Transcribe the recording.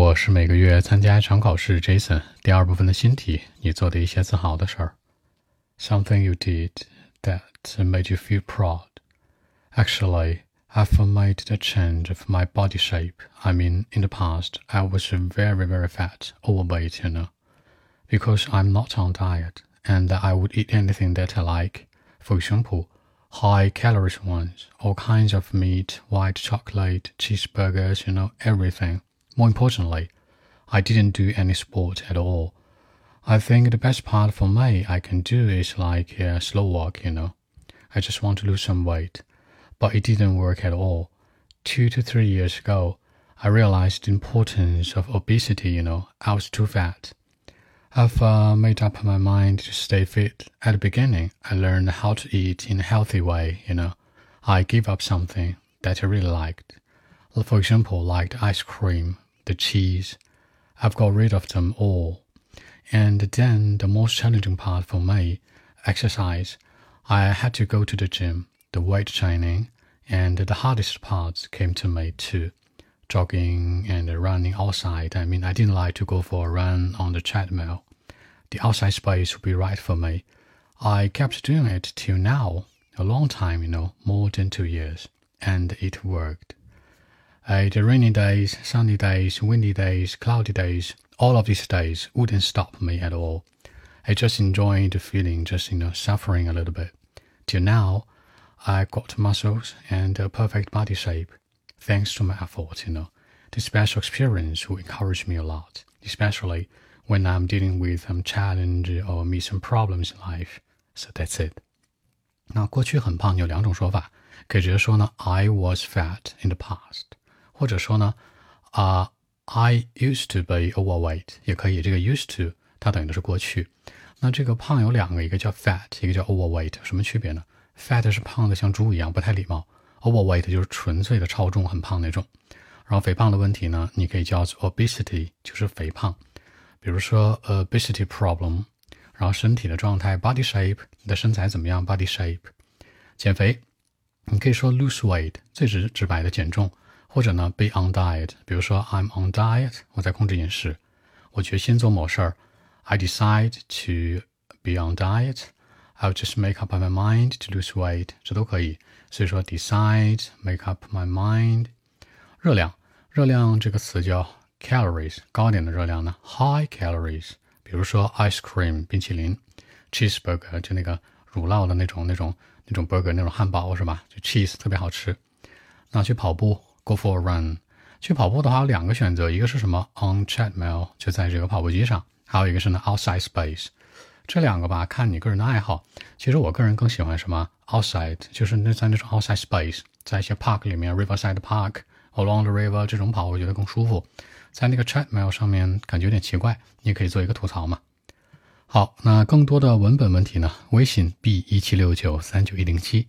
我是每个月参加一场考试，Jason。第二部分的新题，你做的一些自豪的事儿。Something you did that made you feel proud. Actually, I've made the change of my body shape. I mean, in the past, I was very, very fat, overweight, you know. Because I'm not on diet, and I would eat anything that I like. For example, high calories ones, all kinds of meat, white chocolate, cheeseburgers, you know, everything. More importantly, I didn't do any sport at all. I think the best part for me I can do is like a slow walk, you know. I just want to lose some weight. But it didn't work at all. Two to three years ago, I realized the importance of obesity, you know. I was too fat. I've uh, made up my mind to stay fit. At the beginning, I learned how to eat in a healthy way, you know. I gave up something that I really liked. For example, like the ice cream, the cheese. I've got rid of them all. And then the most challenging part for me, exercise. I had to go to the gym, the weight training, and the hardest parts came to me too. Jogging and running outside. I mean, I didn't like to go for a run on the treadmill. The outside space would be right for me. I kept doing it till now, a long time, you know, more than two years, and it worked Uh, the rainy days, sunny days, windy days, cloudy days, all of these days wouldn't stop me at all. I just enjoyed the feeling, just you know, suffering a little bit. Till now, I got muscles and a perfect body shape, thanks to my effort. You know, the special experience will encourage me a lot, especially when I'm dealing with some challenge or meet some problems in life. So that's it. 那过去很胖有两种说法，可以直接说呢，I was fat in the past。 或者说呢，啊、，I used to be overweight 也可以。这个 used to 它等于的是过去。那这个胖有两个，一个叫 fat，一个叫 overweight，什么区别呢？fat 是胖的像猪一样，不太礼貌；overweight 就是纯粹的超重，很胖那种。然后肥胖的问题呢，你可以叫做 obesity，就是肥胖。比如说 obesity problem，然后身体的状态 body shape，你的身材怎么样？body shape，减肥，你可以说 lose weight，最直直白的减重。或者呢，be on diet，比如说 I'm on diet，我在控制饮食，我决心做某事儿，I decide to be on diet。I'll just make up my mind to lose weight，这都可以。所以说，decide，make up my mind。热量，热量这个词叫 calories，高点的热量呢，high calories。比如说 ice cream，冰淇淋，cheeseburger，就那个乳酪的那种那种那种 burger，那种汉堡是吧？就 cheese 特别好吃。那去跑步。Go for a run，去跑步的话有两个选择，一个是什么？On treadmill，就在这个跑步机上；还有一个是呢，outside space。这两个吧，看你个人的爱好。其实我个人更喜欢什么？Outside，就是那在那种 outside space，在一些 park 里面，riverside park，along the river 这种跑，我觉得更舒服。在那个 treadmill 上面感觉有点奇怪，你也可以做一个吐槽嘛。好，那更多的文本问题呢？微信 b 一七六九三九一零七。